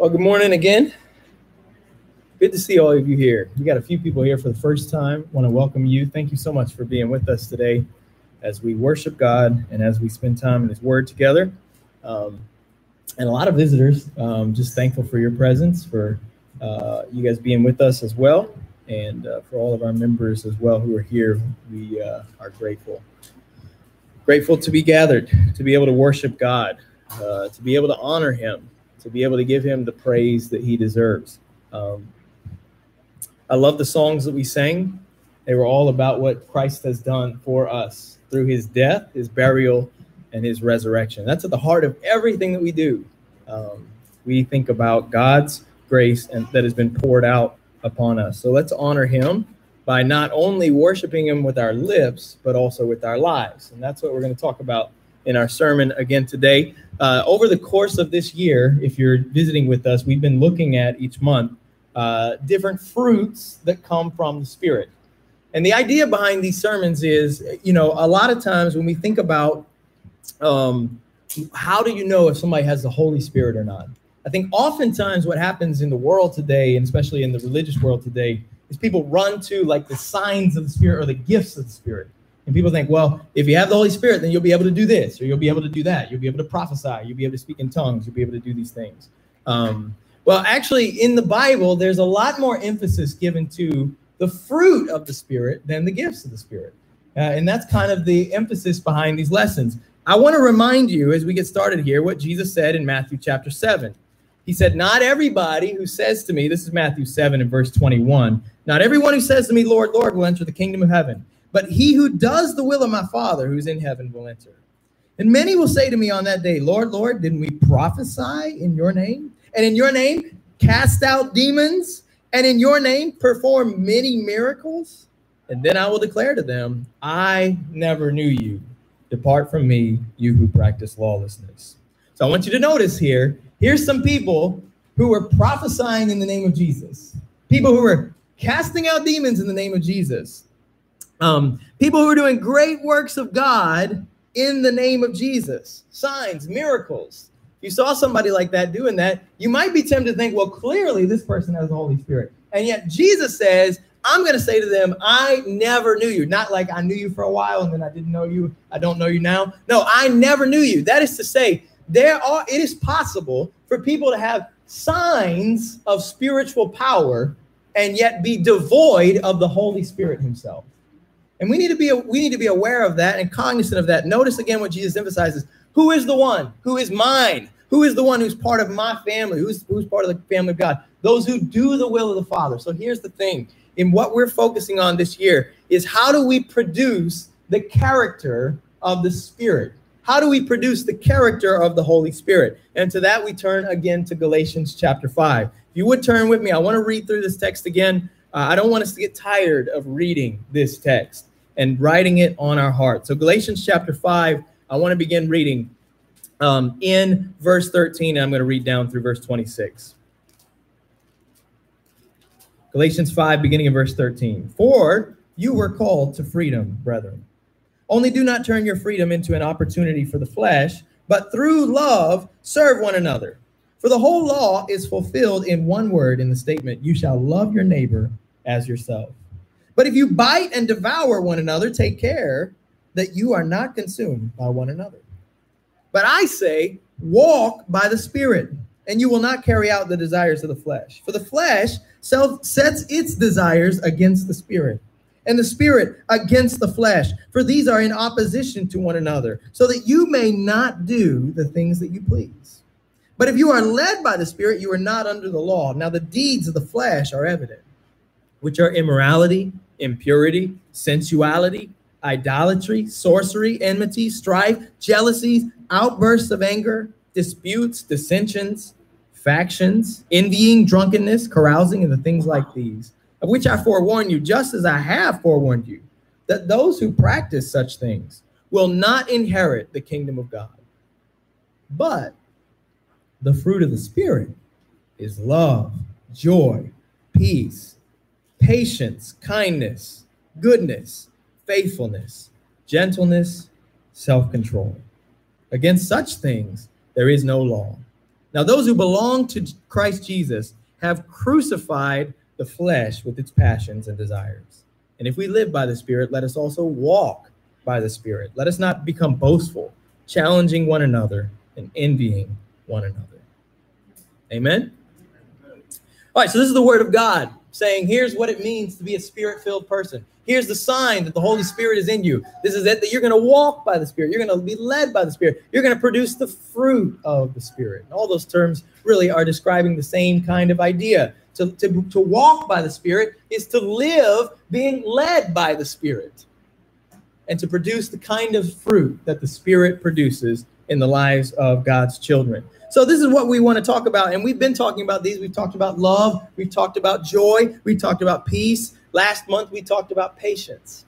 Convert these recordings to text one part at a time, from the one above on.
Well, good morning again. Good to see all of you here. We got a few people here for the first time. Want to welcome you. Thank you so much for being with us today as we worship God and as we spend time in His Word together. Um, and a lot of visitors. Um, just thankful for your presence, for uh, you guys being with us as well, and uh, for all of our members as well who are here. We uh, are grateful. Grateful to be gathered, to be able to worship God, uh, to be able to honor Him to be able to give him the praise that he deserves. Um, I love the songs that we sang. They were all about what Christ has done for us through his death, his burial, and his resurrection. That's at the heart of everything that we do. Um, we think about God's grace and that has been poured out upon us. So let's honor him by not only worshiping him with our lips, but also with our lives. And that's what we're going to talk about in our sermon again today. Uh, over the course of this year, if you're visiting with us, we've been looking at each month uh, different fruits that come from the Spirit. And the idea behind these sermons is, you know, a lot of times when we think about um, how do you know if somebody has the Holy Spirit or not? I think oftentimes what happens in the world today, and especially in the religious world today, is people run to like the signs of the Spirit or the gifts of the Spirit. And people think, well, if you have the Holy Spirit, then you'll be able to do this, or you'll be able to do that. You'll be able to prophesy. You'll be able to speak in tongues. You'll be able to do these things. Um, well, actually, in the Bible, there's a lot more emphasis given to the fruit of the Spirit than the gifts of the Spirit. Uh, and that's kind of the emphasis behind these lessons. I want to remind you as we get started here what Jesus said in Matthew chapter 7. He said, Not everybody who says to me, this is Matthew 7 and verse 21, not everyone who says to me, Lord, Lord, will enter the kingdom of heaven but he who does the will of my Father who's in heaven will enter. And many will say to me on that day, Lord, Lord, didn't we prophesy in your name? And in your name cast out demons? And in your name perform many miracles? And then I will declare to them, I never knew you. Depart from me, you who practice lawlessness. So I want you to notice here here's some people who were prophesying in the name of Jesus, people who were casting out demons in the name of Jesus. Um, people who are doing great works of God in the name of Jesus, signs, miracles. If you saw somebody like that doing that, you might be tempted to think, well, clearly this person has the Holy Spirit. And yet Jesus says, I'm going to say to them, I never knew you. Not like I knew you for a while and then I didn't know you. I don't know you now. No, I never knew you. That is to say, there are it is possible for people to have signs of spiritual power and yet be devoid of the Holy Spirit himself. And we need to be we need to be aware of that and cognizant of that. Notice again what Jesus emphasizes: who is the one who is mine? Who is the one who's part of my family? Who's who's part of the family of God? Those who do the will of the Father. So here's the thing: in what we're focusing on this year is how do we produce the character of the Spirit? How do we produce the character of the Holy Spirit? And to that we turn again to Galatians chapter 5. If you would turn with me, I want to read through this text again. Uh, I don't want us to get tired of reading this text and writing it on our heart. So, Galatians chapter 5, I want to begin reading um, in verse 13, and I'm going to read down through verse 26. Galatians 5, beginning in verse 13. For you were called to freedom, brethren. Only do not turn your freedom into an opportunity for the flesh, but through love serve one another. For the whole law is fulfilled in one word in the statement, You shall love your neighbor as yourself. But if you bite and devour one another, take care that you are not consumed by one another. But I say, walk by the Spirit, and you will not carry out the desires of the flesh. For the flesh self sets its desires against the Spirit, and the Spirit against the flesh. For these are in opposition to one another, so that you may not do the things that you please. But if you are led by the Spirit, you are not under the law. Now the deeds of the flesh are evident, which are immorality impurity, sensuality, idolatry, sorcery, enmity, strife, jealousies, outbursts of anger, disputes, dissensions, factions, envying, drunkenness, carousing, and the things like these, of which I forewarn you, just as I have forewarned you, that those who practice such things will not inherit the kingdom of God. But the fruit of the Spirit is love, joy, peace, patience, kindness, goodness, faithfulness, gentleness, self control. Against such things, there is no law. Now, those who belong to Christ Jesus have crucified the flesh with its passions and desires. And if we live by the Spirit, let us also walk by the Spirit. Let us not become boastful, challenging one another and envying one another. Amen. All right, so this is the word of God saying, here's what it means to be a spirit filled person. Here's the sign that the Holy Spirit is in you. This is it that you're going to walk by the Spirit. You're going to be led by the Spirit. You're going to produce the fruit of the Spirit. And all those terms really are describing the same kind of idea. To, to, to walk by the Spirit is to live being led by the Spirit and to produce the kind of fruit that the Spirit produces in the lives of God's children. So this is what we want to talk about. And we've been talking about these. We've talked about love. We've talked about joy. We talked about peace. Last month, we talked about patience.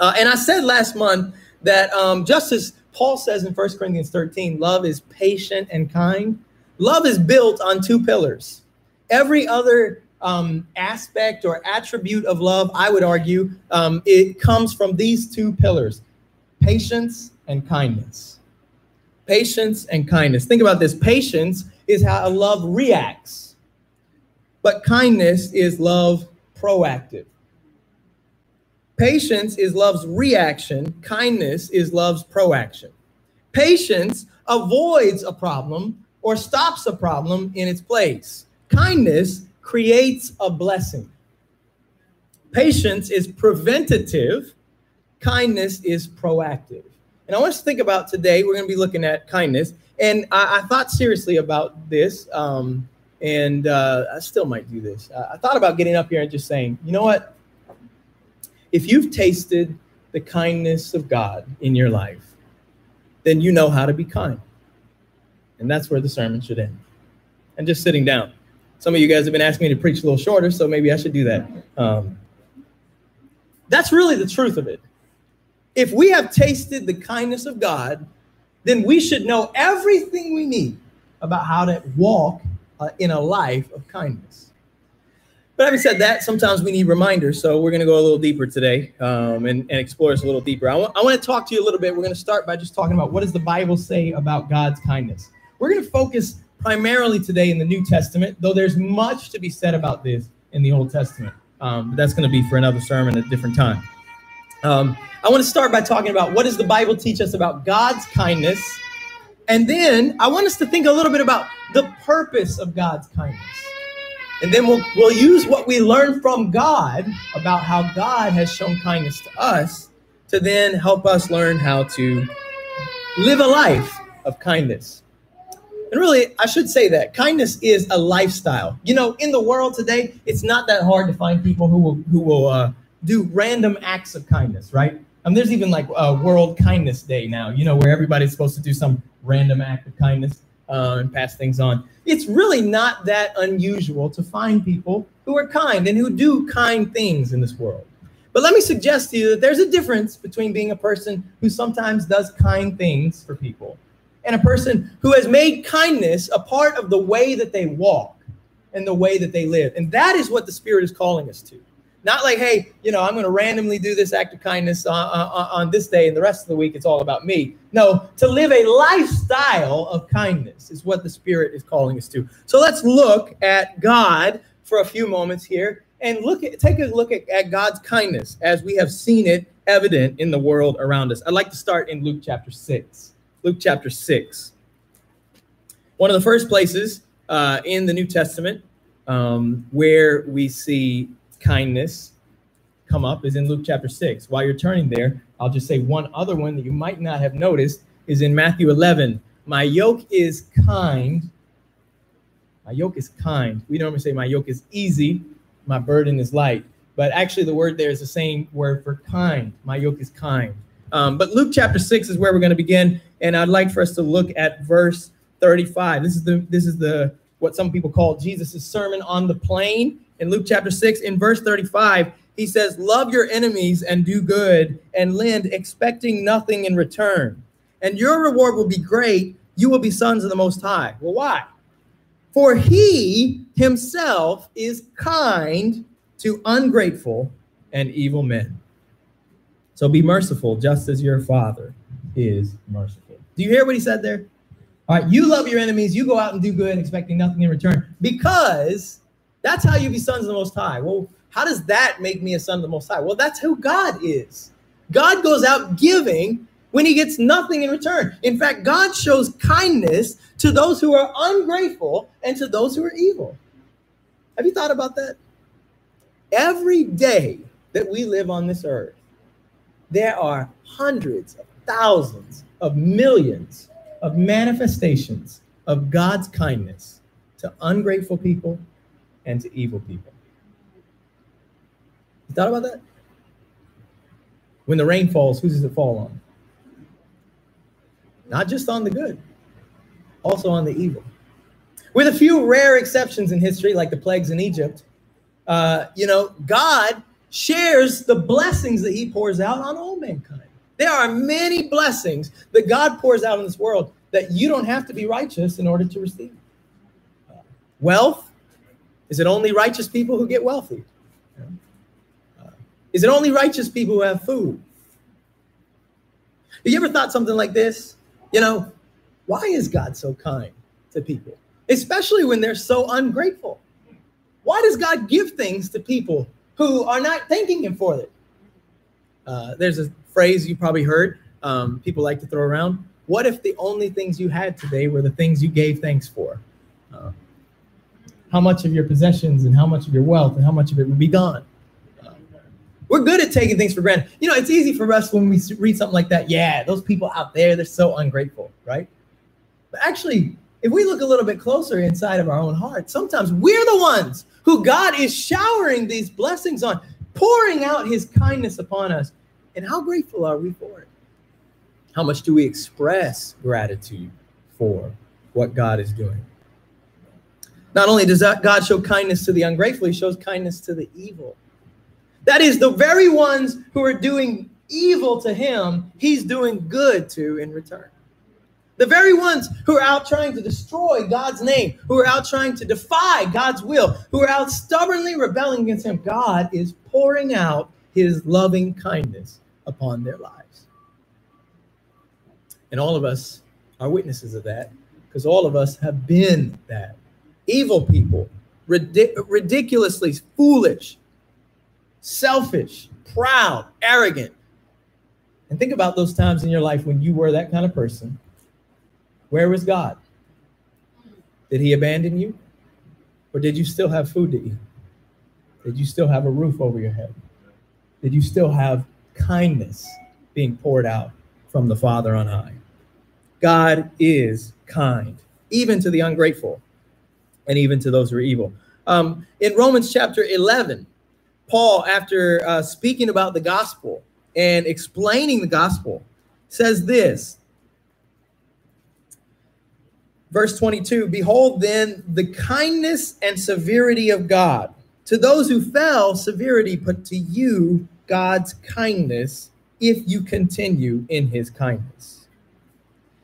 Uh, and I said last month that um, just as Paul says in 1 Corinthians 13, love is patient and kind. Love is built on two pillars. Every other um, aspect or attribute of love, I would argue, um, it comes from these two pillars patience and kindness. Patience and kindness. Think about this patience is how love reacts, but kindness is love proactive. Patience is love's reaction, kindness is love's proaction. Patience avoids a problem or stops a problem in its place. Kindness creates a blessing. Patience is preventative, kindness is proactive. And I want us to think about today, we're going to be looking at kindness. And I, I thought seriously about this. Um, and uh, I still might do this. I thought about getting up here and just saying, you know what? If you've tasted the kindness of God in your life, then you know how to be kind. And that's where the sermon should end. And just sitting down. Some of you guys have been asking me to preach a little shorter, so maybe I should do that. Um, that's really the truth of it. If we have tasted the kindness of God, then we should know everything we need about how to walk uh, in a life of kindness. But having said that, sometimes we need reminders. So we're going to go a little deeper today um, and, and, explore this a little deeper. I, w- I want to talk to you a little bit. We're going to start by just talking about what does the Bible say about God's kindness. We're going to focus primarily today in the New Testament, though there's much to be said about this in the Old Testament. Um, but that's going to be for another sermon at a different time. Um, I want to start by talking about what does the Bible teach us about God's kindness and then I want us to think a little bit about the purpose of God's kindness. And then we'll, we'll use what we learn from God about how God has shown kindness to us to then help us learn how to live a life of kindness. And really, I should say that kindness is a lifestyle. You know, in the world today, it's not that hard to find people who will who will uh, do random acts of kindness, right? Um, there's even like a World Kindness Day now, you know, where everybody's supposed to do some random act of kindness uh, and pass things on. It's really not that unusual to find people who are kind and who do kind things in this world. But let me suggest to you that there's a difference between being a person who sometimes does kind things for people and a person who has made kindness a part of the way that they walk and the way that they live. And that is what the Spirit is calling us to. Not like, hey, you know, I'm going to randomly do this act of kindness on, on, on, this day and the rest of the week it's all about me. No, to live a lifestyle of kindness is what the Spirit is calling us to. So let's look at God for a few moments here and look at take a look at, at God's kindness as we have seen it evident in the world around us. I'd like to start in Luke chapter 6. Luke chapter 6. One of the first places uh, in the New Testament um, where we see kindness come up is in Luke chapter 6. While you're turning there, I'll just say one other one that you might not have noticed is in Matthew 11. My yoke is kind. My yoke is kind. We normally say my yoke is easy, my burden is light. But actually, the word there is the same word for kind. My yoke is kind. Um, but Luke chapter 6 is where we're going to begin. And I'd like for us to look at verse 35. This is the this is the what some people call Jesus' sermon on the plain in Luke chapter 6, in verse 35, he says, Love your enemies and do good and lend, expecting nothing in return. And your reward will be great. You will be sons of the Most High. Well, why? For he himself is kind to ungrateful and evil men. So be merciful, just as your Father is merciful. Do you hear what he said there? All right, you love your enemies, you go out and do good, expecting nothing in return, because that's how you be sons of the Most High. Well, how does that make me a son of the Most High? Well, that's who God is. God goes out giving when he gets nothing in return. In fact, God shows kindness to those who are ungrateful and to those who are evil. Have you thought about that? Every day that we live on this earth, there are hundreds of thousands of millions of manifestations of God's kindness to ungrateful people and to evil people. You thought about that? When the rain falls, who does it fall on? Not just on the good, also on the evil. With a few rare exceptions in history, like the plagues in Egypt, uh, you know, God shares the blessings that he pours out on all mankind. There are many blessings that God pours out in this world that you don't have to be righteous in order to receive. Wealth, is it only righteous people who get wealthy? Uh, is it only righteous people who have food? Have you ever thought something like this? You know, why is God so kind to people, especially when they're so ungrateful? Why does God give things to people who are not thanking Him for it? Uh, there's a phrase you probably heard um, people like to throw around. What if the only things you had today were the things you gave thanks for? Uh, how much of your possessions and how much of your wealth and how much of it would be gone? We're good at taking things for granted. You know, it's easy for us when we read something like that. Yeah, those people out there, they're so ungrateful, right? But actually, if we look a little bit closer inside of our own heart, sometimes we're the ones who God is showering these blessings on, pouring out his kindness upon us and how grateful are we for it? How much do we express gratitude for what God is doing? Not only does God show kindness to the ungrateful, he shows kindness to the evil. That is, the very ones who are doing evil to him, he's doing good to in return. The very ones who are out trying to destroy God's name, who are out trying to defy God's will, who are out stubbornly rebelling against him, God is pouring out his loving kindness upon their lives. And all of us are witnesses of that because all of us have been that. Evil people, ridic- ridiculously foolish, selfish, proud, arrogant. And think about those times in your life when you were that kind of person. Where was God? Did he abandon you? Or did you still have food to eat? Did you still have a roof over your head? Did you still have kindness being poured out from the Father on high. God is kind, even to the ungrateful and even to those who are evil. Um, in Romans chapter 11, Paul, after uh, speaking about the gospel and explaining the gospel, says this. Verse 22 Behold, then, the kindness and severity of God. To those who fell, severity, but to you, God's kindness if you continue in his kindness.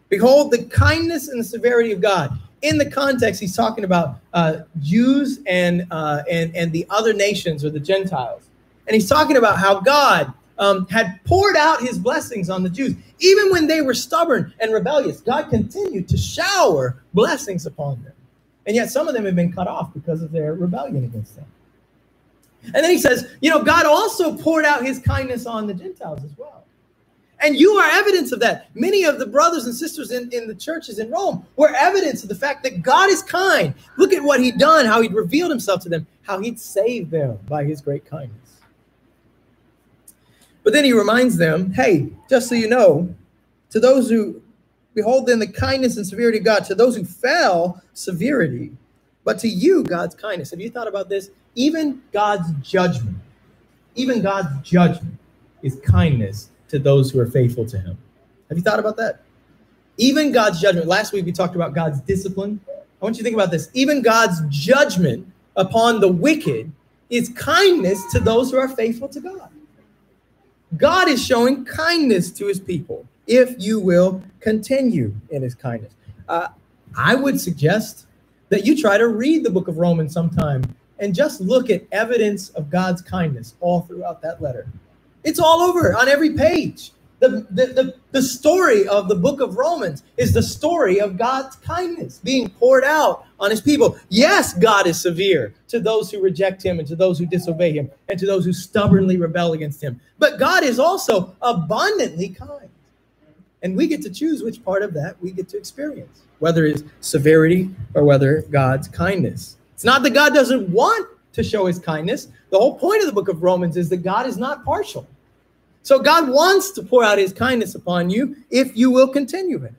Behold the kindness and the severity of God. In the context, he's talking about uh, Jews and, uh, and, and the other nations or the Gentiles. And he's talking about how God um, had poured out his blessings on the Jews. Even when they were stubborn and rebellious, God continued to shower blessings upon them. And yet some of them have been cut off because of their rebellion against them. And then he says, you know, God also poured out his kindness on the Gentiles as well. And you are evidence of that. Many of the brothers and sisters in, in the churches in Rome were evidence of the fact that God is kind. Look at what he'd done, how he'd revealed himself to them, how he'd saved them by his great kindness. But then he reminds them, hey, just so you know, to those who behold then the kindness and severity of God, to those who fell, severity, but to you, God's kindness. Have you thought about this? even God's judgment, even God's judgment is kindness to those who are faithful to him. Have you thought about that? Even God's judgment. Last week we talked about God's discipline. I want you to think about this. Even God's judgment upon the wicked is kindness to those who are faithful to God. God is showing kindness to his people if you will continue in his kindness. Uh, I would suggest that you try to read the book of Romans sometime and just look at evidence of God's kindness all throughout that letter. It's all over on every page. The, the, the, the story of the book of Romans is the story of God's kindness being poured out on his people. Yes, God is severe to those who reject him and to those who disobey him and to those who stubbornly rebel against him. But God is also abundantly kind. And we get to choose which part of that we get to experience, whether it's severity or whether God's kindness. It's not that God doesn't want to show his kindness. The whole point of the book of Romans is that God is not partial. So God wants to pour out his kindness upon you if you will continue it.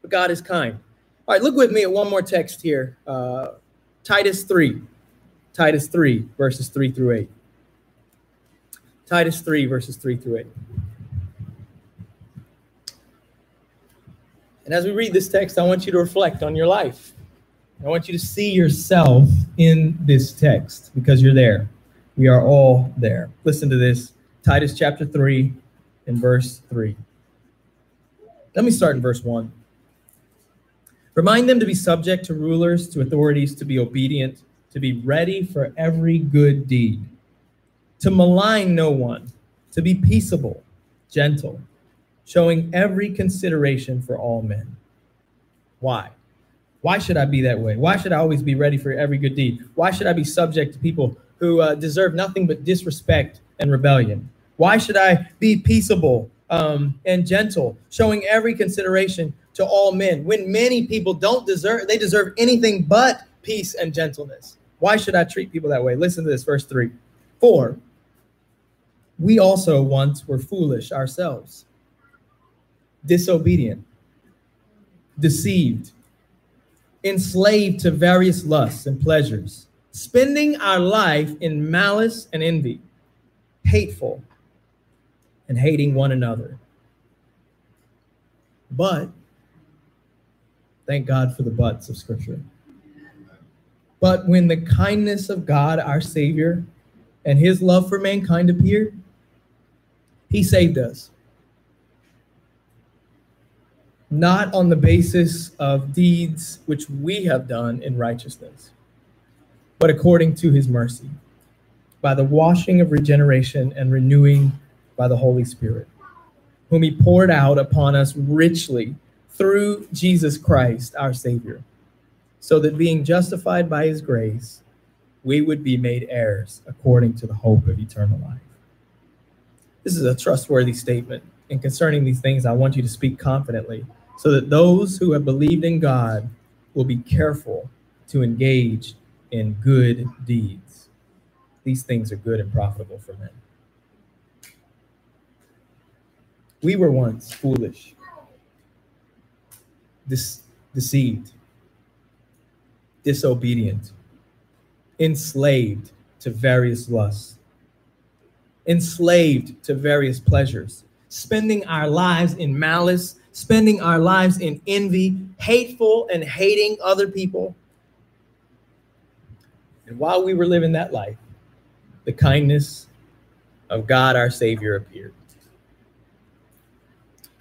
But God is kind. All right, look with me at one more text here uh, Titus 3. Titus 3, verses 3 through 8. Titus 3, verses 3 through 8. And as we read this text, I want you to reflect on your life. I want you to see yourself in this text because you're there. We are all there. Listen to this Titus chapter 3 and verse 3. Let me start in verse 1. Remind them to be subject to rulers, to authorities, to be obedient, to be ready for every good deed, to malign no one, to be peaceable, gentle, showing every consideration for all men. Why? Why should I be that way? Why should I always be ready for every good deed? Why should I be subject to people who uh, deserve nothing but disrespect and rebellion? Why should I be peaceable um, and gentle, showing every consideration to all men when many people don't deserve, they deserve anything but peace and gentleness? Why should I treat people that way? Listen to this, verse three. 4. we also once were foolish ourselves, disobedient, deceived, enslaved to various lusts and pleasures, spending our life in malice and envy, hateful, and hating one another. But thank God for the buts of Scripture. But when the kindness of God, our Savior, and his love for mankind appeared, he saved us. Not on the basis of deeds which we have done in righteousness, but according to his mercy, by the washing of regeneration and renewing by the Holy Spirit, whom he poured out upon us richly through Jesus Christ, our Savior, so that being justified by his grace, we would be made heirs according to the hope of eternal life. This is a trustworthy statement. And concerning these things, I want you to speak confidently so that those who have believed in God will be careful to engage in good deeds. These things are good and profitable for men. We were once foolish, dis- deceived, disobedient, enslaved to various lusts, enslaved to various pleasures, spending our lives in malice, spending our lives in envy, hateful and hating other people. And while we were living that life, the kindness of God our Savior appeared.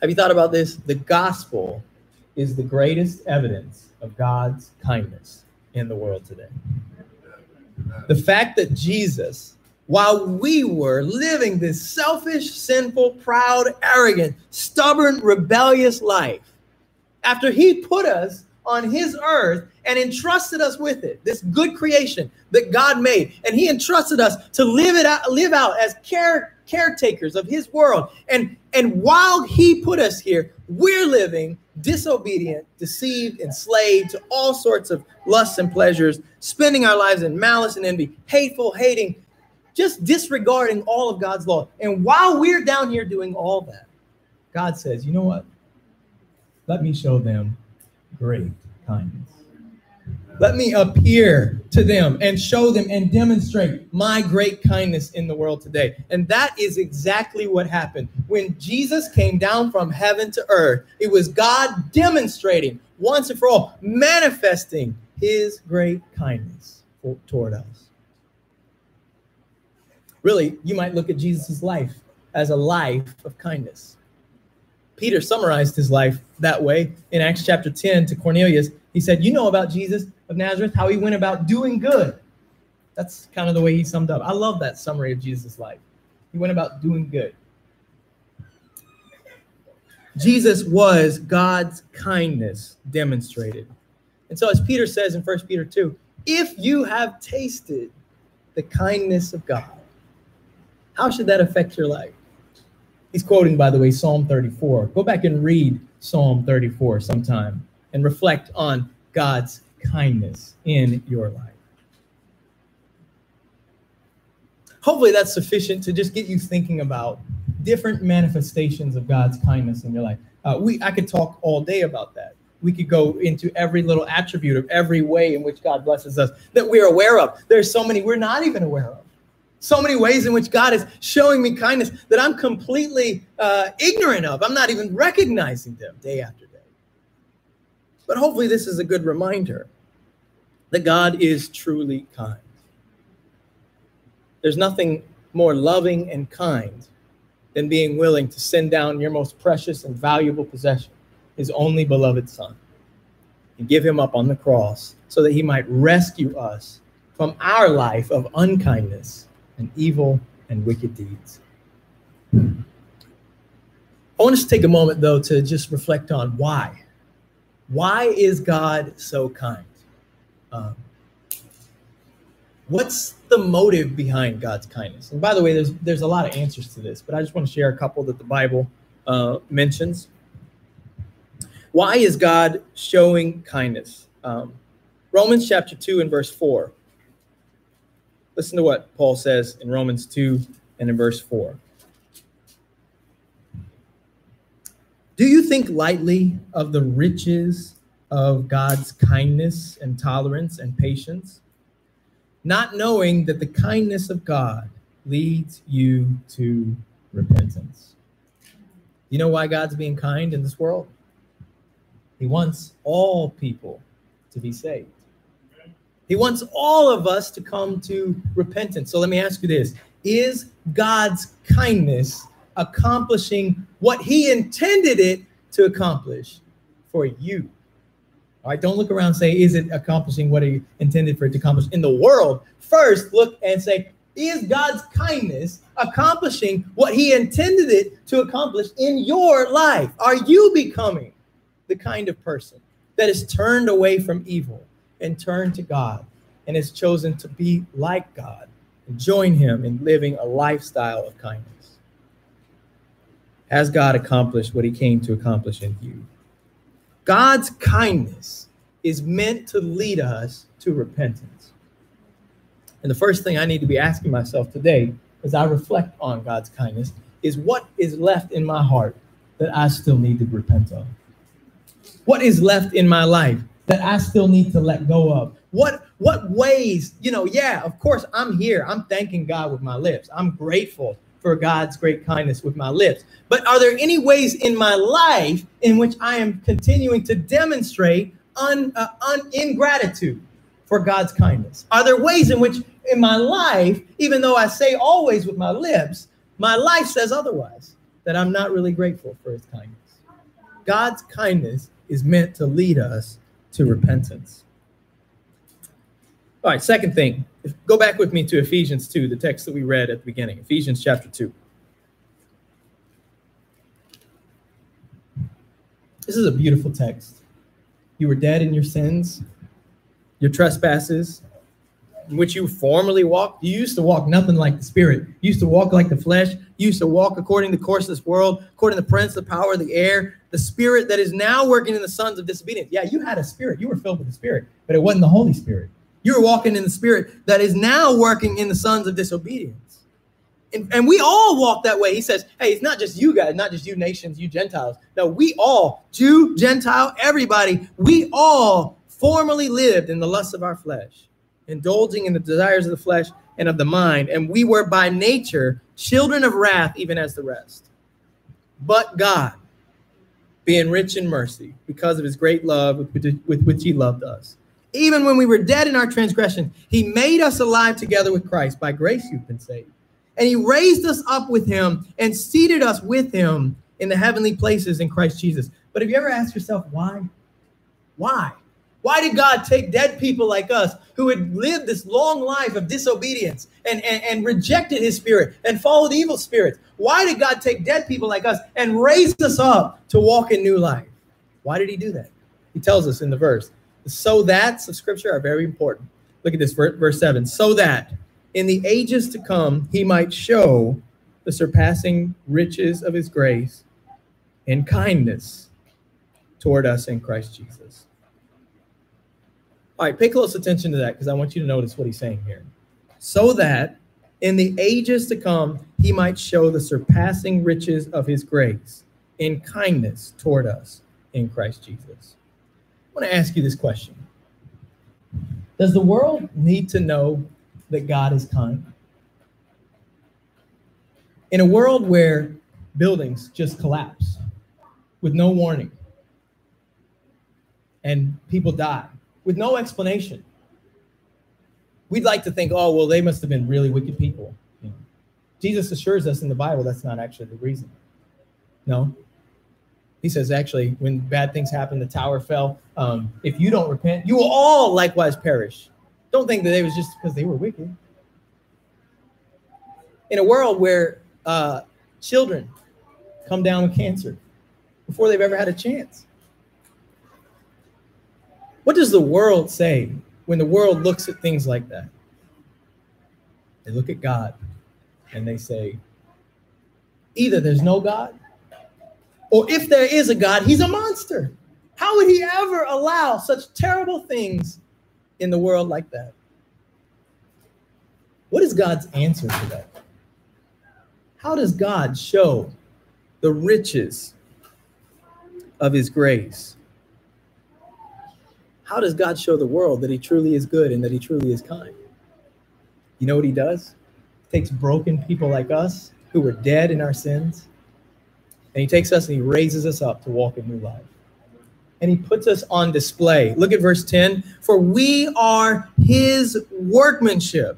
Have you thought about this? The gospel is the greatest evidence of God's kindness in the world today. The fact that Jesus, while we were living this selfish, sinful, proud, arrogant, stubborn, rebellious life, after he put us on his earth and entrusted us with it, this good creation that God made, and he entrusted us to live it out, live out as care caretakers of his world. And, and while he put us here, we're living disobedient, deceived, enslaved to all sorts of lusts and pleasures, spending our lives in malice and envy, hateful, hating, just disregarding all of God's law. And while we're down here doing all that, God says, you know what? Let me show them great kindness. Let me appear to them and show them and demonstrate my great kindness in the world today. And that is exactly what happened. When Jesus came down from heaven to earth, it was God demonstrating once and for all, manifesting his great kindness toward us. Really, you might look at Jesus' life as a life of kindness. Peter summarized his life that way in Acts chapter 10 to Cornelius. He said, You know about Jesus of Nazareth, how he went about doing good. That's kind of the way he summed up. I love that summary of Jesus' life. He went about doing good. Jesus was God's kindness demonstrated. And so, as Peter says in 1 Peter 2, if you have tasted the kindness of God, how should that affect your life? He's quoting, by the way, Psalm 34. Go back and read Psalm 34 sometime and reflect on God's kindness in your life. Hopefully, that's sufficient to just get you thinking about different manifestations of God's kindness in your life. Uh, we, I could talk all day about that. We could go into every little attribute of every way in which God blesses us that we're aware of. There's so many we're not even aware of. So many ways in which God is showing me kindness that I'm completely uh, ignorant of. I'm not even recognizing them day after day. But hopefully, this is a good reminder that God is truly kind. There's nothing more loving and kind than being willing to send down your most precious and valuable possession, his only beloved Son, and give him up on the cross so that he might rescue us from our life of unkindness and evil and wicked deeds. I want us to take a moment, though, to just reflect on why. Why is God so kind? Um, what's the motive behind God's kindness? And by the way, there's there's a lot of answers to this, but I just want to share a couple that the Bible uh, mentions. Why is God showing kindness? Um, Romans chapter 2 and verse 4. Listen to what Paul says in Romans 2 and in verse 4. Do you think lightly of the riches of God's kindness and tolerance and patience, not knowing that the kindness of God leads you to repentance? You know why God's being kind in this world? He wants all people to be saved. He wants all of us to come to repentance. So let me ask you this Is God's kindness accomplishing what He intended it to accomplish for you? All right, don't look around and say, Is it accomplishing what He intended for it to accomplish in the world? First, look and say, Is God's kindness accomplishing what He intended it to accomplish in your life? Are you becoming the kind of person that is turned away from evil? And turn to God and has chosen to be like God and join Him in living a lifestyle of kindness. Has God accomplished what He came to accomplish in you? God's kindness is meant to lead us to repentance. And the first thing I need to be asking myself today as I reflect on God's kindness is what is left in my heart that I still need to repent of? What is left in my life that I still need to let go of? What what ways, you know, yeah, of course I'm here. I'm thanking God with my lips. I'm grateful for God's great kindness with my lips. But are there any ways in my life in which I am continuing to demonstrate un, uh, un, ingratitude for God's kindness? Are there ways in which in my life, even though I say always with my lips, my life says otherwise, that I'm not really grateful for his kindness? God's kindness is meant to lead us to repentance. All right, second thing, go back with me to Ephesians 2, the text that we read at the beginning, Ephesians chapter 2. This is a beautiful text. You were dead in your sins, your trespasses, in which you formerly walked. You used to walk nothing like the Spirit. You used to walk like the flesh. You used to walk according to the course of this world, according to the prince, the power of the air, the Spirit that is now working in the sons of disobedience. Yeah, you had a spirit. You were filled with the Spirit, but it wasn't the Holy Spirit. You were walking in the Spirit that is now working in the sons of disobedience. And, and we all walk that way. He says, hey, it's not just you guys, not just you nations, you Gentiles. No, we all, Jew, Gentile, everybody, we all formerly lived in the lusts of our flesh indulging in the desires of the flesh and of the mind, and we were by nature children of wrath, even as the rest. But God, being rich in mercy, because of his great love with, which he loved us, even when we were dead in our transgression, he made us alive together with Christ. By grace, you've been saved. And he raised us up with him and seated us with him in the heavenly places in Christ Jesus. But have you ever asked yourself why? Why? Why did God take dead people like us who had lived this long life of disobedience and, and, and rejected his spirit and followed evil spirits? Why did God take dead people like us and raise us up to walk in new life? Why did he do that? He tells us in the verse. So that's of scripture are very important. Look at this, verse 7. So that in the ages to come he might show the surpassing riches of his grace and kindness toward us in Christ Jesus. All right, pay close attention to that because I want you to notice what he's saying here. So that in the ages to come, he might show the surpassing riches of his grace in kindness toward us in Christ Jesus. I want to ask you this question Does the world need to know that God is kind? In a world where buildings just collapse with no warning and people die with no explanation, we'd like to think, oh, well, they must have been really wicked people. You know, Jesus assures us in the Bible that's not actually the reason. No. He says, actually, when bad things happen, the tower fell. Um, if you don't repent, you will all likewise perish. Don't think that it was just because they were wicked. In a world where uh, children come down with cancer before they've ever had a chance. What does the world say when the world looks at things like that? They look at God and they say, either there's no God, or if there is a God, he's a monster. How would he ever allow such terrible things in the world like that? What is God's answer to that? How does God show the riches of his grace? How does God show the world that he truly is good and that he truly is kind? You know what he does? He takes broken people like us who were dead in our sins, and he takes us and he raises us up to walk in new life. And he puts us on display. Look at verse 10 For we are his workmanship,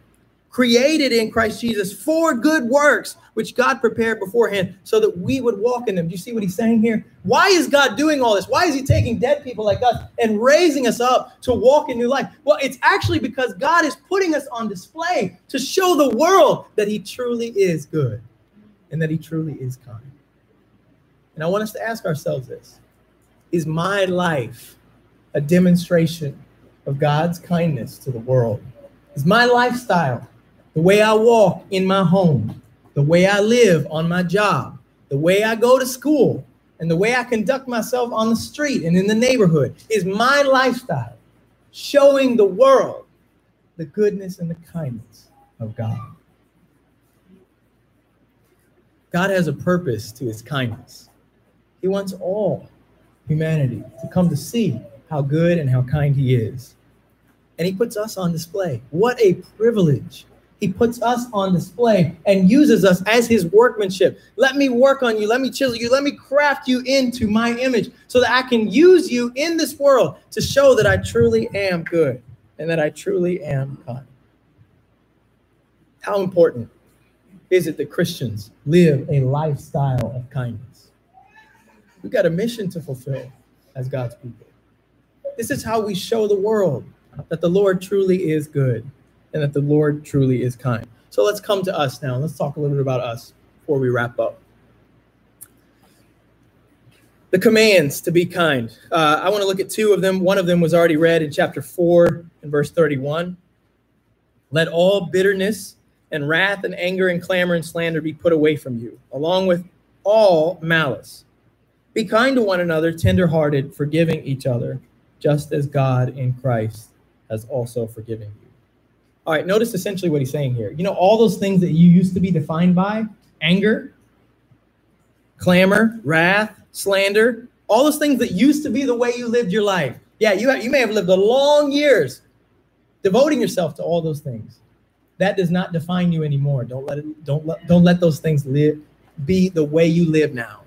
created in Christ Jesus for good works, which God prepared beforehand so that we would walk in them. Do you see what he's saying here? Why is God doing all this? Why is he taking dead people like us and raising us up to walk in new life? Well, it's actually because God is putting us on display to show the world that he truly is good and that he truly is kind. And I want us to ask ourselves this Is my life a demonstration of God's kindness to the world? Is my lifestyle the way I walk in my home, the way I live on my job, the way I go to school, and the way I conduct myself on the street and in the neighborhood is my lifestyle showing the world the goodness and the kindness of God. God has a purpose to his kindness. He wants all humanity to come to see how good and how kind he is. And he puts us on display. What a privilege he puts us on display and uses us as his workmanship. Let me work on you. Let me chisel you. Let me craft you into my image so that I can use you in this world to show that I truly am good and that I truly am kind. How important is it that Christians live a lifestyle of kindness? We've got a mission to fulfill as God's people. This is how we show the world that the Lord truly is good and that the Lord truly is kind. So let's come to us now. Let's talk a little bit about us before we wrap up. The commands to be kind. Uh, I want to look at two of them. One of them was already read in chapter 4 and verse 31. Let all bitterness and wrath and anger and clamor and slander be put away from you, along with all malice. Be kind to one another, tenderhearted, forgiving each other, just as God in Christ has also forgiven you. All right, notice essentially what he's saying here. You know, all those things that you used to be defined by anger, clamor, wrath, slander, all those things that used to be the way you lived your life. Yeah, you, have, you may have lived a long years devoting yourself to all those things. That does not define you anymore. Don't let it, don't let, don't let those things live, be the way you live now.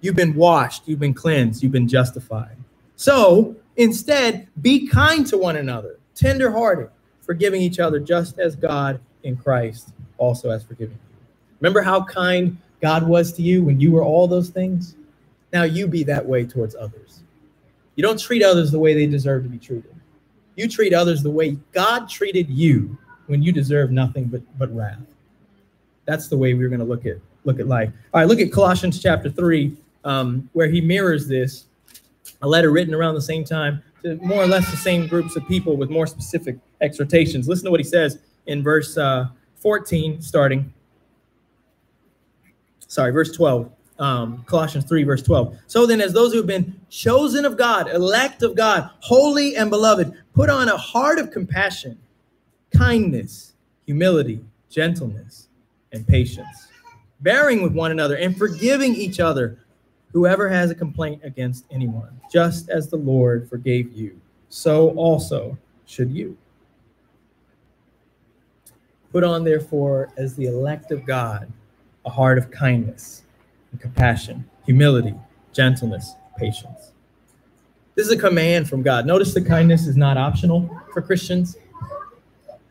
You've been washed, you've been cleansed, you've been justified. So instead, be kind to one another, tenderhearted, forgiving each other just as God in Christ also has forgiven you. Remember how kind God was to you when you were all those things? Now you be that way towards others. You don't treat others the way they deserve to be treated. You treat others the way God treated you when you deserve nothing but, but wrath. That's the way we're going to look at look at life. All right, look at Colossians chapter three, um, where he mirrors this. A letter written around the same time to more or less the same groups of people with more specific exhortations. Listen to what he says in verse uh, 14, starting. Sorry, verse 12 um, Colossians 3, verse 12. So then, as those who have been chosen of God, elect of God, holy and beloved, put on a heart of compassion, kindness, humility, gentleness, and patience, bearing with one another and forgiving each other, whoever has a complaint against anyone, just as the Lord forgave you, so also should you. Put on, therefore, as the elect of God, a heart of kindness and compassion, humility, gentleness, patience. This is a command from God. Notice the kindness is not optional for Christians.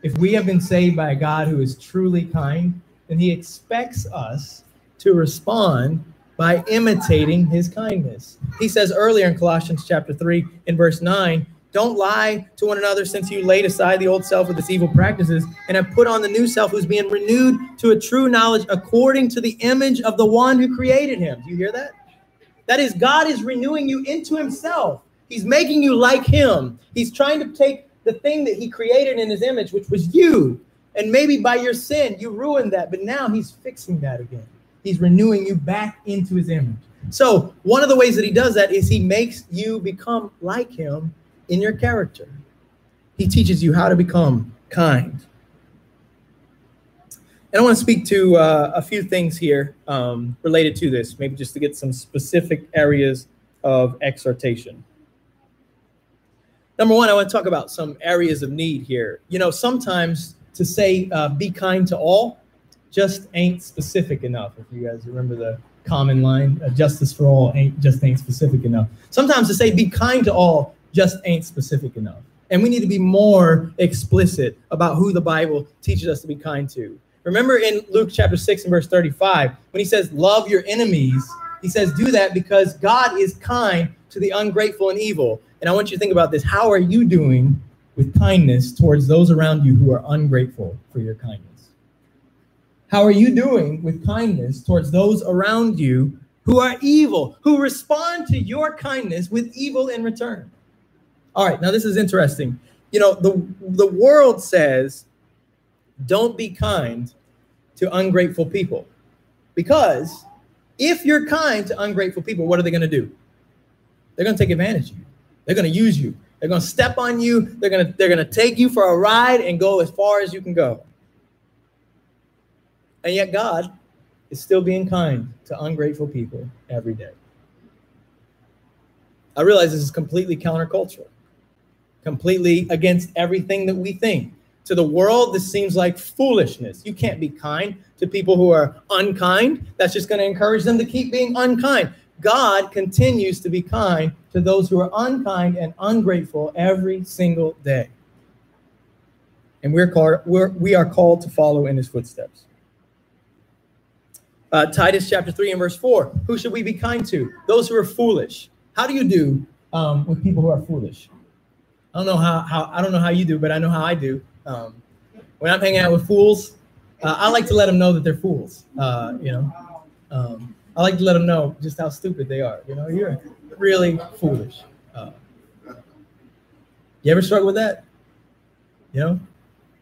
If we have been saved by a God who is truly kind, then he expects us to respond by imitating his kindness. He says earlier in Colossians chapter 3 in verse 9, don't lie to one another since you laid aside the old self with its evil practices and have put on the new self who's being renewed to a true knowledge according to the image of the one who created him. Do you hear that? That is, God is renewing you into himself. He's making you like him. He's trying to take the thing that he created in his image, which was you. And maybe by your sin, you ruined that. But now he's fixing that again. He's renewing you back into his image. So, one of the ways that he does that is he makes you become like him in your character. He teaches you how to become kind. And I want to speak to uh, a few things here um, related to this, maybe just to get some specific areas of exhortation. Number one, I want to talk about some areas of need here. You know, sometimes to say uh, be kind to all just ain't specific enough. If you guys remember the common line, uh, justice for all ain't just ain't specific enough. Sometimes to say be kind to all just ain't specific enough. And we need to be more explicit about who the Bible teaches us to be kind to. Remember in Luke chapter 6 and verse 35, when he says, Love your enemies, he says, Do that because God is kind to the ungrateful and evil. And I want you to think about this. How are you doing with kindness towards those around you who are ungrateful for your kindness? How are you doing with kindness towards those around you who are evil, who respond to your kindness with evil in return? All right, now this is interesting. You know, the the world says don't be kind to ungrateful people. Because if you're kind to ungrateful people, what are they going to do? They're going to take advantage of you. They're going to use you. They're going to step on you. They're going to they're going to take you for a ride and go as far as you can go. And yet God is still being kind to ungrateful people every day. I realize this is completely countercultural completely against everything that we think. To the world, this seems like foolishness. You can't be kind to people who are unkind. That's just going to encourage them to keep being unkind. God continues to be kind to those who are unkind and ungrateful every single day. And we're called, we're, we are called to follow in his footsteps. Uh, Titus chapter 3 and verse 4. Who should we be kind to? Those who are foolish. How do you do um, with people who are foolish? I don't know how, how I don't know how you do, but I know how I do. Um, when I'm hanging out with fools, uh, I like to let them know that they're fools. Uh, you know, um, I like to let them know just how stupid they are. You know, you're really foolish. Uh, you ever struggle with that? You know,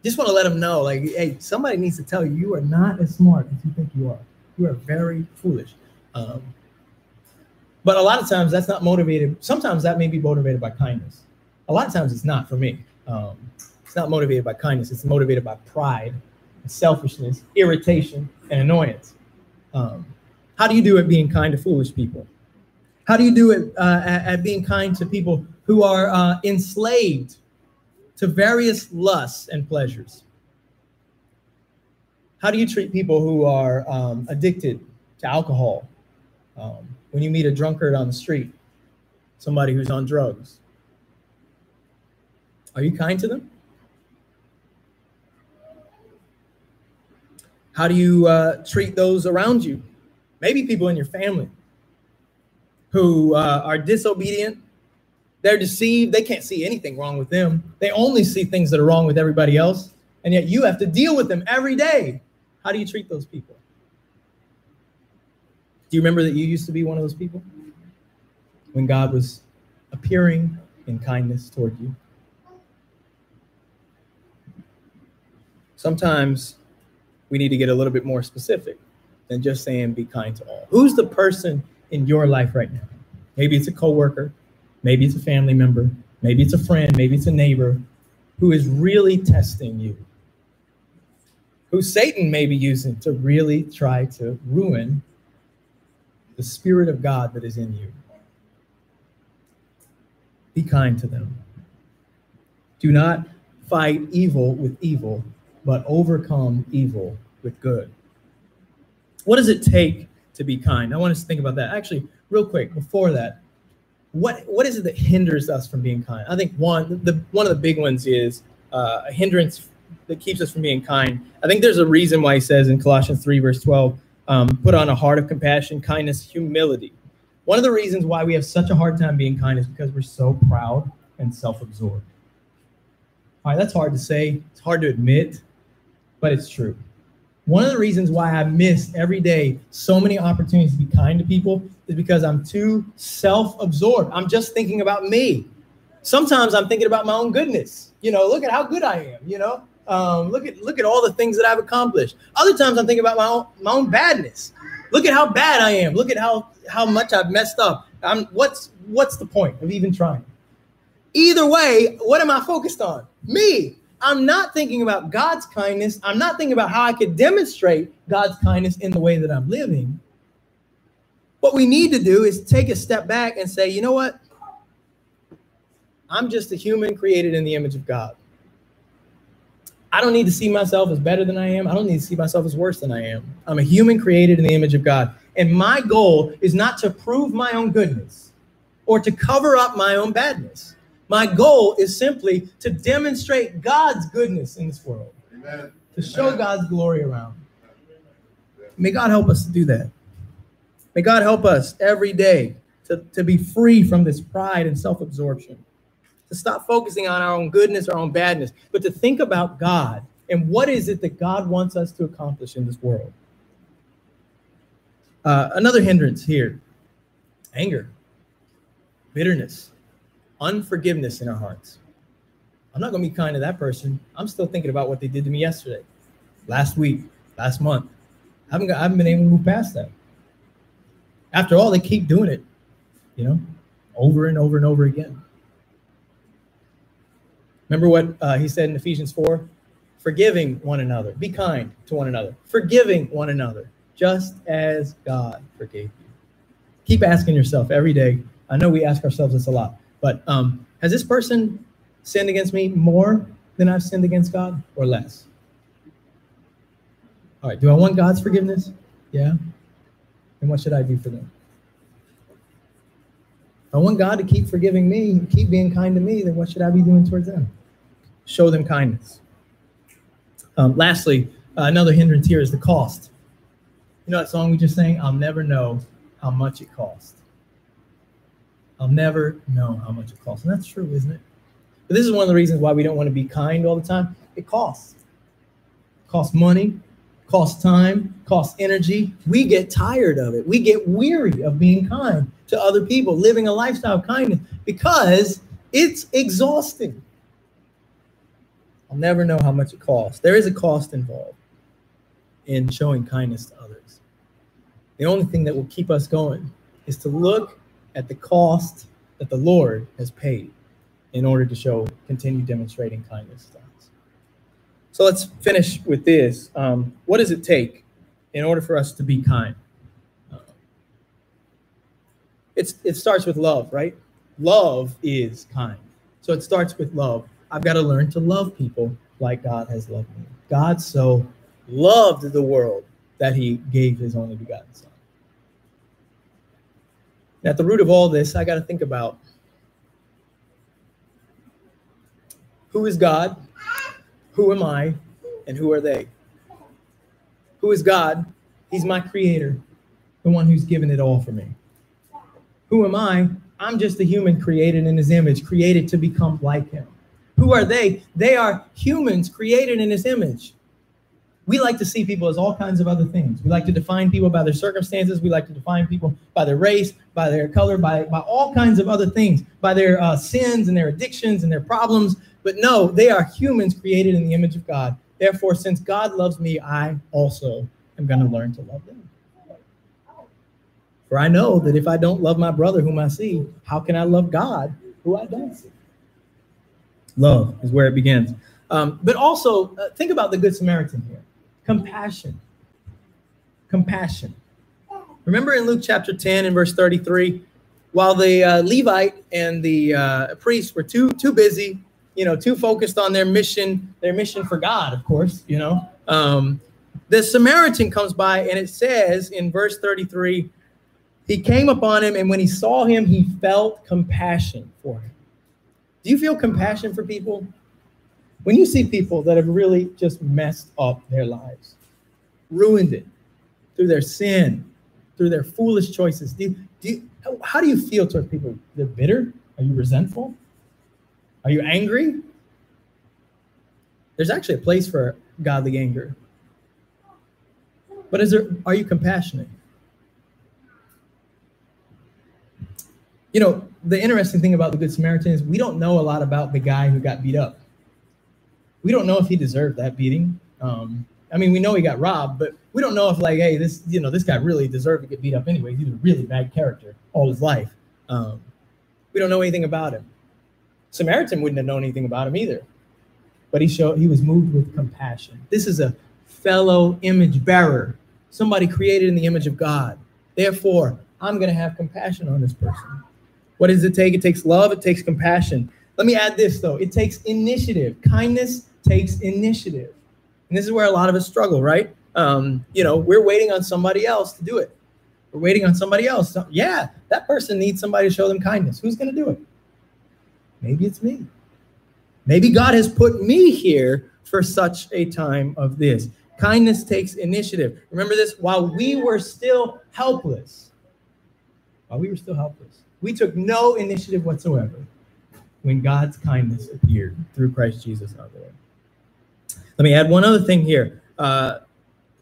just want to let them know, like, hey, somebody needs to tell you you are not as smart as you think you are. You are very foolish. Um, but a lot of times that's not motivated. Sometimes that may be motivated by kindness a lot of times it's not for me. Um, it's not motivated by kindness. It's motivated by pride, selfishness, irritation, and annoyance. Um, how do you do it being kind to foolish people? How do you do it uh, at, at, being kind to people who are uh, enslaved to various lusts and pleasures? How do you treat people who are um, addicted to alcohol? Um, when you meet a drunkard on the street, somebody who's on drugs, are you kind to them? How do you uh, treat those around you? Maybe people in your family who uh, are disobedient. They're deceived. They can't see anything wrong with them. They only see things that are wrong with everybody else. And yet you have to deal with them every day. How do you treat those people? Do you remember that you used to be one of those people? When God was appearing in kindness toward you? Sometimes we need to get a little bit more specific than just saying be kind to all. Who's the person in your life right now? Maybe it's a coworker, maybe it's a family member, maybe it's a friend, maybe it's a neighbor who is really testing you. Who Satan may be using to really try to ruin the spirit of God that is in you. Be kind to them. Do not fight evil with evil, but overcome evil with good. What does it take to be kind? I want us to think about that. Actually, real quick, before that, what what is it that hinders us from being kind? I think one the one of the big ones is uh, a hindrance that keeps us from being kind. I think there's a reason why he says in Colossians 3, verse 12, um, put on a heart of compassion, kindness, humility. One of the reasons why we have such a hard time being kind is because we're so proud and self absorbed. All right, that's hard to say, it's hard to admit, but it's true. One of the reasons why I miss every day so many opportunities to be kind to people is because I'm too self absorbed. I'm just thinking about me. Sometimes I'm thinking about my own goodness. You know, look at how good I am, you know? Um, look at look at all the things that I've accomplished. Other times I'm thinking about my own my own badness. Look at how bad I am. Look at how how much I've messed up. I'm what's what's the point of even trying? Either way, what am I focused on? Me. I'm not thinking about God's kindness. I'm not thinking about how I could demonstrate God's kindness in the way that I'm living. What we need to do is take a step back and say, you know what? I'm just a human created in the image of God. I don't need to see myself as better than I am. I don't need to see myself as worse than I am. I'm a human created in the image of God. And my goal is not to prove my own goodness or to cover up my own badness. My goal is simply to demonstrate God's goodness in this world, Amen. to show Amen. God's glory around. May God help us to do that. May God help us every day to, to be free from this pride and self absorption to stop focusing on our own goodness, our own badness, but to think about God and what is it that God wants us to accomplish in this world. Uh, another hindrance here anger, bitterness, unforgiveness in our hearts. I'm not going to be kind to that person. I'm still thinking about what they did to me yesterday, last week, last month. I haven't, got, I haven't been able to move past that. After all, they keep doing it, you know, over and over and over again. Remember what uh, he said in Ephesians 4? Forgiving one another. Be kind to one another. Forgiving one another, just as God forgave you. Keep asking yourself every day. I know we ask ourselves this a lot, but um, has this person sinned against me more than I've sinned against God or less? All right, do I want God's forgiveness? Yeah. And what should I do for them? I want God to keep forgiving me, keep being kind to me, then what should I be doing towards them? Show them kindness. Um, lastly, uh, another hindrance here is the cost. You know that song we just sang? I'll never know how much it costs. I'll never know how much it costs. And that's true, isn't it? But this is one of the reasons why we don't want to be kind all the time. It costs. It costs money, costs time, costs energy. We get tired of it. We get weary of being kind to other people, living a lifestyle of kindness because it's exhausting. I'll never know how much it costs. There is a cost involved in showing kindness to others. The only thing that will keep us going is to look at the cost that the Lord has paid in order to show, continue demonstrating kindness to us. So let's finish with this. Um, what does it take in order for us to be kind? it's it starts with love, right? Love is kind. So it starts with love. I've got to learn to love people like God has loved me. God so loved the world that he gave his only begotten son. At the root of all this, I got to think about who is God, who am I, and who are they? Who is God? He's my creator, the one who's given it all for me. Who am I? I'm just a human created in his image, created to become like him. Who are they? They are humans created in his image. We like to see people as all kinds of other things. We like to define people by their circumstances. We like to define people by their race, by their color, by, by all kinds of other things, by their uh, sins and their addictions and their problems. But no, they are humans created in the image of God. Therefore, since God loves me, I also am going to learn to love them. For I know that if I don't love my brother whom I see, how can I love God who I don't see? Love is where it begins. Um, but also, uh, think about the Good Samaritan here compassion. Compassion. Remember in Luke chapter 10 and verse 33, while the uh, Levite and the uh, priest were too too busy, you know, too focused on their mission, their mission for God, of course, you know, um, the Samaritan comes by and it says in verse 33, he came upon him, and when he saw him, he felt compassion for him. Do you feel compassion for people? When you see people that have really just messed up their lives, ruined it through their sin, through their foolish choices, do do how do you feel toward people? They're bitter? Are you resentful? Are you angry? There's actually a place for godly anger. But is there are you compassionate? You know, the interesting thing about the Good Samaritan is we don't know a lot about the guy who got beat up. We don't know if he deserved that beating. Um, I mean, we know he got robbed, but we don't know if like, hey, this you know this guy really deserved to get beat up anyway. He's a really bad character all his life. Um, we don't know anything about him. Samaritan wouldn't have known anything about him either, but he showed he was moved with compassion. This is a fellow image bearer, somebody created in the image of God. Therefore, I'm going to have compassion on this person. What does it take? It takes love, it takes compassion. Let me add this though it takes initiative. Kindness takes initiative. And this is where a lot of us struggle, right? Um, you know, we're waiting on somebody else to do it. We're waiting on somebody else. Yeah, that person needs somebody to show them kindness. Who's going to do it? Maybe it's me. Maybe God has put me here for such a time of this. Kindness takes initiative. Remember this while we were still helpless. While we were still helpless. We took no initiative whatsoever when God's kindness appeared through Christ Jesus our Lord. Let me add one other thing here. Uh,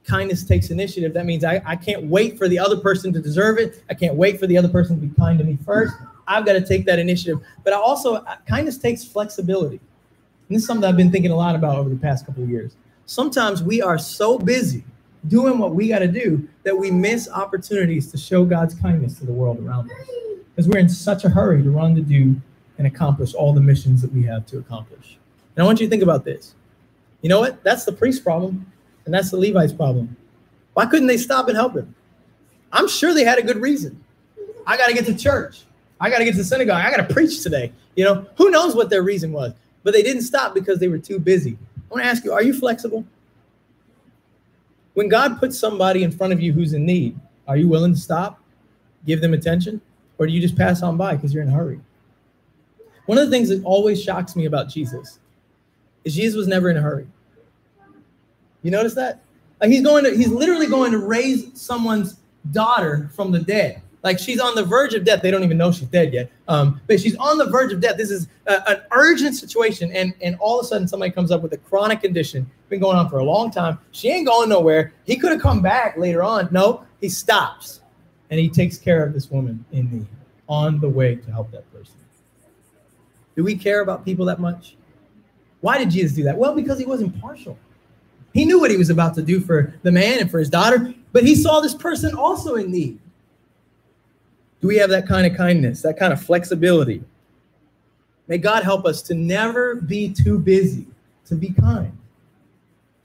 kindness takes initiative. That means I, I can't wait for the other person to deserve it. I can't wait for the other person to be kind to me first. I've got to take that initiative. But I also, uh, kindness takes flexibility. And this is something I've been thinking a lot about over the past couple of years. Sometimes we are so busy doing what we got to do that we miss opportunities to show God's kindness to the world around us because we're in such a hurry to run to do and accomplish all the missions that we have to accomplish. And I want you to think about this. You know what? That's the priest's problem, and that's the Levite's problem. Why couldn't they stop and help him? I'm sure they had a good reason. I got to get to church. I got to get to the synagogue. I got to preach today. You know, who knows what their reason was? But they didn't stop because they were too busy. I want to ask you, are you flexible? When God puts somebody in front of you who's in need, are you willing to stop, give them attention? Or do you just pass on by because you're in a hurry? One of the things that always shocks me about Jesus is Jesus was never in a hurry. You notice that? Like he's going to, he's literally going to raise someone's daughter from the dead. Like she's on the verge of death. They don't even know she's dead yet. Um, but she's on the verge of death. This is a, an urgent situation. And, and all of a sudden, somebody comes up with a chronic condition, been going on for a long time. She ain't going nowhere. He could have come back later on. No, he stops and he takes care of this woman in need on the way to help that person. Do we care about people that much? Why did Jesus do that? Well, because he wasn't partial. He knew what he was about to do for the man and for his daughter, but he saw this person also in need. Do we have that kind of kindness, that kind of flexibility? May God help us to never be too busy to be kind,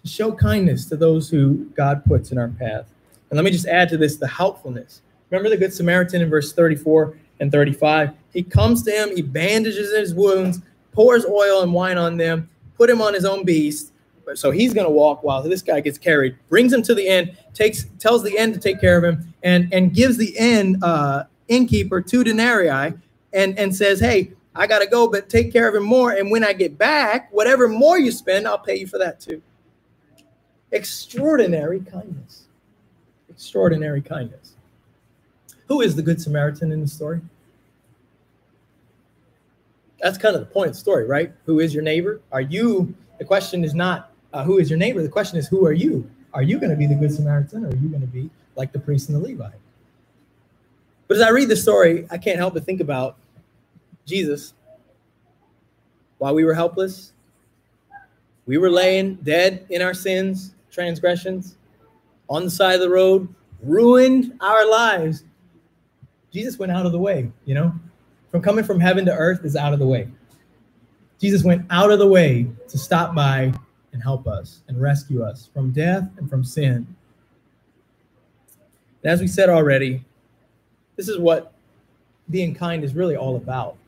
to show kindness to those who God puts in our path. And let me just add to this the helpfulness. Remember the Good Samaritan in verse 34 and 35? He comes to him, he bandages his wounds, pours oil and wine on them, put him on his own beast. So he's going to walk while this guy gets carried, brings him to the inn, takes tells the inn to take care of him, and and gives the inn uh, innkeeper two denarii, and and says, "Hey, I got to go, but take care of him more. And when I get back, whatever more you spend, I'll pay you for that too." Extraordinary kindness. Extraordinary kindness. Who is the Good Samaritan in the story? That's kind of the point of the story, right? Who is your neighbor? Are you, the question is not, uh, who is your neighbor. The question is, who are you? Are you going to be the Good Samaritan or are you going to be like the priest and the Levite? But as I read the story, I can't help but think about Jesus. While we were helpless, we were laying dead in our sins, transgressions, on the side of the road, ruined our lives. Jesus went out of the way, you know? From coming from heaven to earth is out of the way. Jesus went out of the way to stop by and help us and rescue us from death and from sin. And as we said already, this is what being kind is really all about.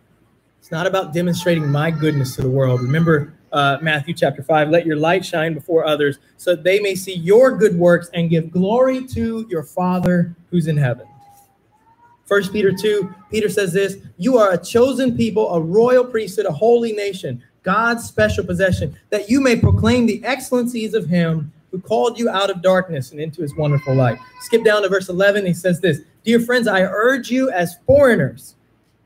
It's not about demonstrating my goodness to the world. Remember uh, Matthew chapter 5 let your light shine before others so that they may see your good works and give glory to your Father who's in heaven. First Peter 2, Peter says this You are a chosen people, a royal priesthood, a holy nation, God's special possession, that you may proclaim the excellencies of him who called you out of darkness and into his wonderful light. Skip down to verse 11. He says this Dear friends, I urge you as foreigners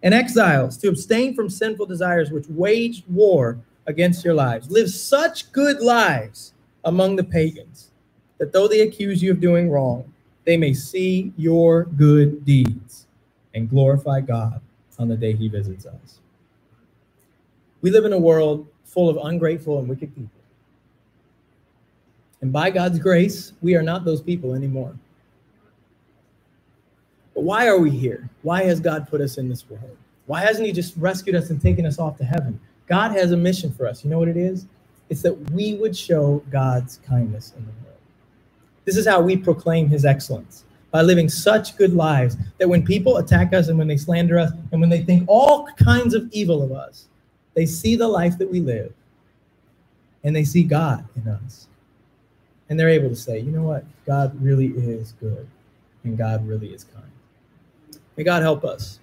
and exiles to abstain from sinful desires which wage war against your lives. Live such good lives among the pagans that though they accuse you of doing wrong, they may see your good deeds and glorify God on the day he visits us. We live in a world full of ungrateful and wicked people. And by God's grace, we are not those people anymore. But why are we here? Why has God put us in this world? Why hasn't He just rescued us and taken us off to heaven? God has a mission for us. You know what it is? It's that we would show God's kindness in the world. This is how we proclaim His excellence by living such good lives that when people attack us and when they slander us and when they think all kinds of evil of us, they see the life that we live and they see God in us. And they're able to say, you know what? God really is good and God really is kind. May God help us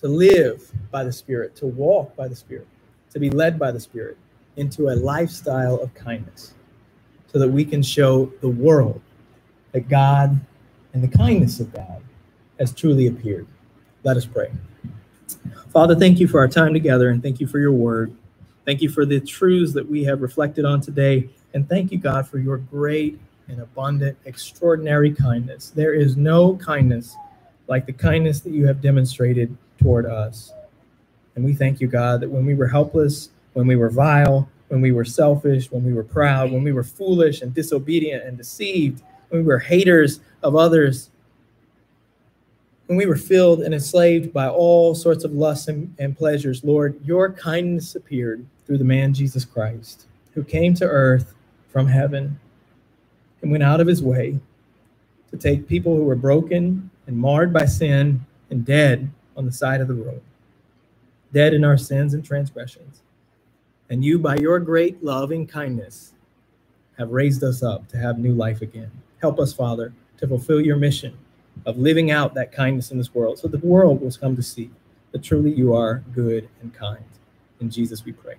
to live by the Spirit, to walk by the Spirit, to be led by the Spirit into a lifestyle of kindness so that we can show the world that God and the kindness of God has truly appeared. Let us pray. Father, thank you for our time together and thank you for your word. Thank you for the truths that we have reflected on today. And thank you, God, for your great and abundant, extraordinary kindness. There is no kindness like the kindness that you have demonstrated toward us. And we thank you, God, that when we were helpless, when we were vile, when we were selfish, when we were proud, when we were foolish and disobedient and deceived, when we were haters of others, when we were filled and enslaved by all sorts of lusts and, and pleasures, Lord, your kindness appeared through the man Jesus Christ, who came to earth from heaven and went out of his way to take people who were broken and marred by sin and dead on the side of the road, dead in our sins and transgressions. And you, by your great loving kindness, have raised us up to have new life again. Help us, Father, to fulfill your mission of living out that kindness in this world so the world will come to see that truly you are good and kind. In Jesus we pray.